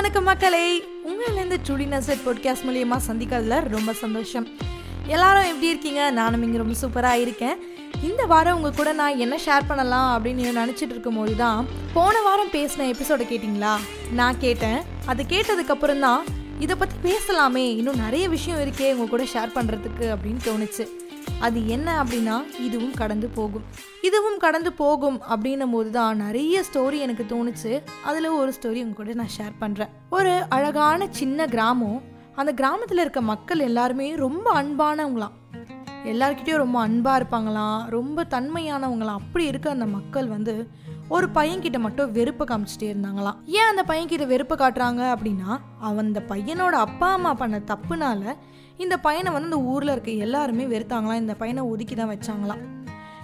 வணக்கம் மக்களே. உங்களிலேருந்து ட்ரூடி நசட் பாட்காஸ்ட் மூலியமாக சந்திக்கிறதுல ரொம்ப சந்தோஷம். எல்லாரும் எப்படி இருக்கீங்க? நானும் இங்கே ரொம்ப சூப்பராக இருக்கேன். இந்த வாரம் உங்கள் கூட நான் என்ன ஷேர் பண்ணலாம் அப்படின்னு நினச்சிட்டு இருக்கும்போது தான் போன வாரம் பேசின எபிசோடை கேட்டிங்களா? நான் கேட்டேன். அதை கேட்டதுக்கப்புறம் தான் இதை பற்றி பேசலாமே. இன்னும் நிறைய விஷயம் இருக்கே உங்கள் கூட ஷேர் பண்ணுறதுக்கு அப்படின்னு தோணுச்சு. அது என்ன அப்படின்னா இதுவும் கடந்து போகும். இதுவும் கடந்து போகும் அப்படின்னும் போது தான் நிறைய ஸ்டோரி எனக்கு தோணுச்சு. அதில் ஒரு ஸ்டோரி உங்க கூட நான் ஷேர் பண்ணுறேன் ஒரு அழகான சின்ன கிராமம். அந்த கிராமத்தில் இருக்க மக்கள் எல்லாருமே ரொம்ப அன்பானவங்களாம். எல்லார்கிட்டேயும் ரொம்ப அன்பாக இருப்பாங்களாம். ரொம்ப தன்மையானவங்களாம். அப்படி இருக்க அந்த மக்கள் வந்து ஒரு பையன்கிட்ட மட்டும் வெறுப்பை காமிச்சிட்டே இருந்தாங்களாம். ஏன் அந்த பையன்கிட்ட வெறுப்பை காட்டுறாங்க அப்படின்னா அவன் அந்த பையனோட அப்பா அம்மா பண்ண தப்புனால இந்த பையனை வந்து இந்த ஊரில் இருக்க எல்லாருமே வெறுத்தாங்களாம். இந்த பையனை ஒதுக்கி தான் வச்சாங்களாம்.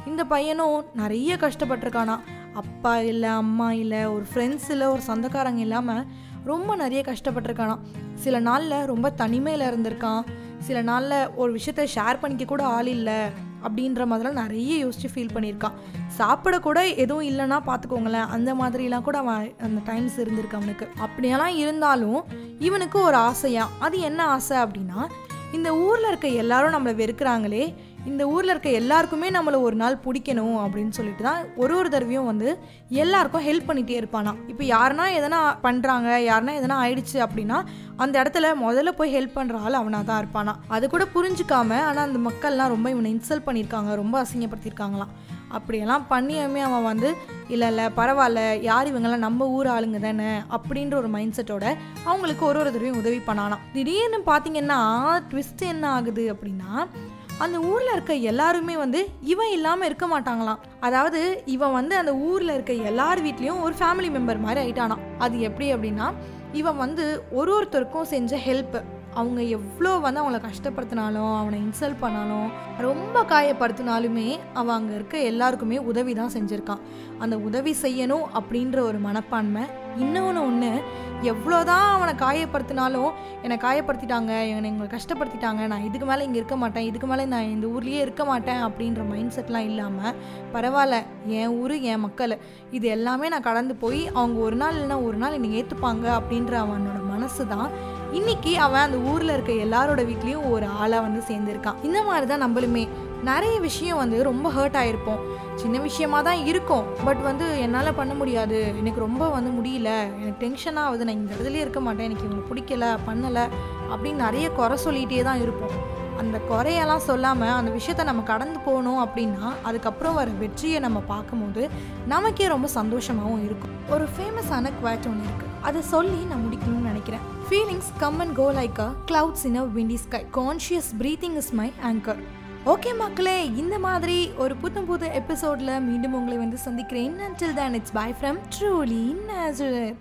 இந்த பையனும் நிறைய கஷ்டப்பட்டிருக்கானா. அப்பா இல்லை அம்மா இல்லை ஒரு ஃப்ரெண்ட்ஸ் இல்லை ஒரு சொந்தக்காரங்க இல்லாமல் ரொம்ப நிறைய கஷ்டப்பட்டிருக்கானா சில நாளில் ரொம்ப தனிமையில் இருந்திருக்கான். சில நாளில் ஒரு விஷயத்த ஷேர் பண்ணிக்க கூட ஆள் இல்லை அப்படின்ற மாதிரிலாம் நிறைய யோசிச்சு ஃபீல் பண்ணியிருக்கான். சாப்பிட கூட எதுவும் இல்லைன்னா பார்த்துக்கோங்களேன் அந்த மாதிரிலாம் கூட அவன் அந்த டைம்ஸ் இருந்திருக்கு அவனுக்கு. அப்படியெல்லாம் இருந்தாலும் இவனுக்கு ஒரு ஆசையா? அது என்ன ஆசை அப்படின்னா இந்த ஊரில் இருக்க எல்லாரும் நம்மளை வெறுக்கிறாங்களே இந்த ஊரில் இருக்க எல்லாருக்குமே நம்மளை ஒரு நாள் பிடிக்கணும் அப்படின்னு சொல்லிட்டு தான் ஒரு ஒரு தடவையும் வந்து எல்லாருக்கும் ஹெல்ப் பண்ணிகிட்டே இருப்பானா இப்போ யாருனா எதனா பண்ணுறாங்க யாருனா எதனா ஆயிடுச்சு அப்படின்னா அந்த இடத்துல முதல்ல போய் ஹெல்ப் பண்ணுற ஆள் அவனாக தான் இருப்பானா அது கூட புரிஞ்சுக்காம ஆனால் அந்த மக்கள்லாம் ரொம்ப இவனை இன்சல்ட் பண்ணியிருக்காங்க ரொம்ப அசிங்கப்படுத்தியிருக்காங்களாம். அப்படியெல்லாம் பண்ணியுமே அவன் வந்து இல்லை இல்லை பரவாயில்ல யார் இவங்கெல்லாம் நம்ம ஊர் ஆளுங்க தானே? அப்படின்ற ஒரு மைண்ட் செட்டோட அவங்களுக்கு ஒரு ஒரு தடவையும் உதவி பண்ணானாம். திடீர்னு பார்த்தீங்கன்னா ட்விஸ்ட் என்ன ஆகுது அப்படின்னா அந்த ஊரில் இருக்க எல்லாருமே வந்து இவன் இல்லாமல் இருக்க மாட்டாங்களாம். அதாவது இவன் வந்து அந்த ஊரில் இருக்க எல்லார் வீட்லேயும் ஒரு ஃபேமிலி மெம்பர் மாதிரி ஆயிட்டானான் அது எப்படி அப்படின்னா இவன் வந்து ஒரு ஒருத்தருக்கும் செஞ்ச ஹெல்ப்பு அவங்க எவ்வளோ வந்து அவங்கள கஷ்டப்படுத்தினாலும் அவனை இன்சல்ட் பண்ணாலும் ரொம்ப காயப்படுத்தினாலுமே அவன் அங்கே இருக்க எல்லாருக்குமே உதவி தான் செஞ்சுருக்கான். அந்த உதவி செய்யணும் அப்படின்ற ஒரு மனப்பான்மை. இன்னொன்று ஒன்று எவ்வளோதான் அவனை காயப்படுத்தினாலும் என்னை காயப்படுத்திட்டாங்க என்னை எங்களை கஷ்டப்படுத்திட்டாங்க நான் இதுக்கு மேலே இங்கே இருக்க மாட்டேன் இதுக்கு மேலே நான் இந்த ஊர்லேயே இருக்க மாட்டேன் அப்படின்ற மைண்ட் செட்லாம் இல்லாமல் பரவாயில்ல என் ஊர் என் மக்கள் இது எல்லாமே நான் கடந்து போய் அவங்க ஒரு நாள் இல்லைன்னா ஒரு நாள் என்னை ஏற்றுப்பாங்க அப்படின்ற அவனோட மனசு தான் இன்னைக்கு அவன் அந்த ஊரில் இருக்க எல்லாரோட வீட்லேயும் ஒரு ஆளாக வந்து சேர்ந்துருக்கான். இந்த மாதிரி தான் நம்மளுமே நிறைய விஷயம் வந்து ரொம்ப ஹர்ட் ஆகிருப்போம் சின்ன விஷயமா தான் இருக்கும். பட் வந்து என்னால் பண்ண முடியாது. எனக்கு ரொம்ப வந்து முடியல. எனக்கு டென்ஷன் ஆகுது. நான் இந்த இடத்துலயே இருக்க மாட்டேன். எனக்கு இவங்க பிடிக்கல பண்ணலை அப்படின்னு நிறைய குறை சொல்லிகிட்டே தான் இருப்போம். அந்த குறையெல்லாம் சொல்லாமல் அந்த விஷயத்த நம்ம கடந்து போகணும் அப்படின்னா அதுக்கப்புறம் வர வெற்றியை நம்ம பார்க்கும்போது நமக்கே ரொம்ப சந்தோஷமாகவும் இருக்கும். ஒரு ஃபேமஸான குவாட் ஒன்று இருக்குது அதை சொல்லி நான் முடிக்கணும்னு நினைக்கிறேன். Feelings come and go like a clouds in a windy sky conscious breathing is my anchor okay மக்களே இந்த மாதிரி ஒரு புத்தம் புது எபிசோடில் மீண்டும் உங்களை வந்து சந்திக்கிறேன். Until then it's bye from truly natural